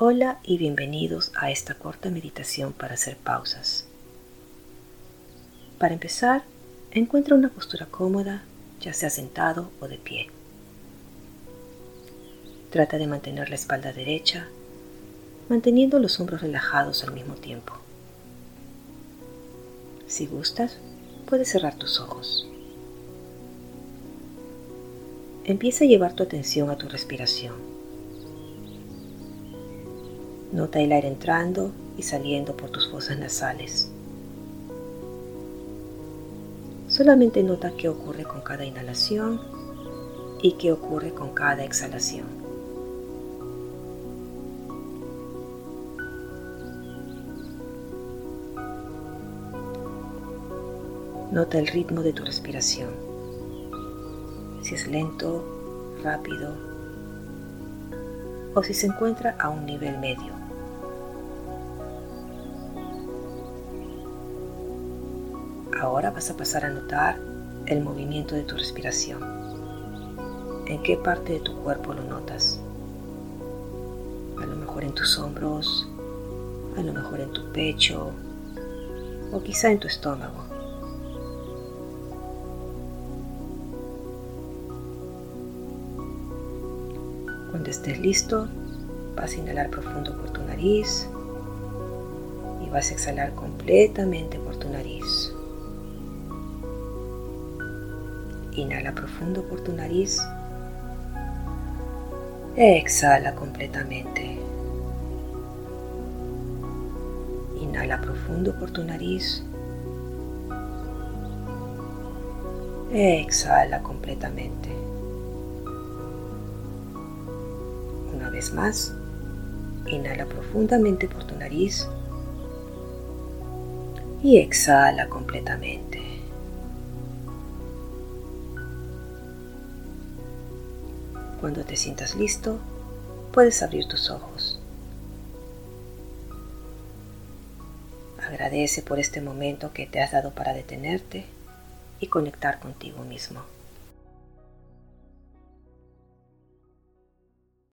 Hola y bienvenidos a esta corta meditación para hacer pausas. Para empezar, encuentra una postura cómoda, ya sea sentado o de pie. Trata de mantener la espalda derecha, manteniendo los hombros relajados al mismo tiempo. Si gustas, puedes cerrar tus ojos. Empieza a llevar tu atención a tu respiración Nota el aire entrando y saliendo por tus fosas nasales. Solamente nota qué ocurre con cada inhalación y qué ocurre con cada exhalación. Nota el ritmo de tu respiración. Si es lento, rápido o si se encuentra a un nivel medio. Ahora vas a pasar a notar el movimiento de tu respiración. ¿En qué parte de tu cuerpo lo notas? A lo mejor en tus hombros, a lo mejor en tu pecho o quizá en tu estómago. Cuando estés listo, vas a inhalar profundo por tu nariz y vas a exhalar completamente por tu nariz. Inhala profundo por tu nariz. Exhala completamente. Inhala profundo por tu nariz. Exhala completamente. Una vez más, inhala profundamente por tu nariz y exhala completamente. Cuando te sientas listo, puedes abrir tus ojos. Agradece por este momento que te has dado para detenerte y conectar contigo mismo.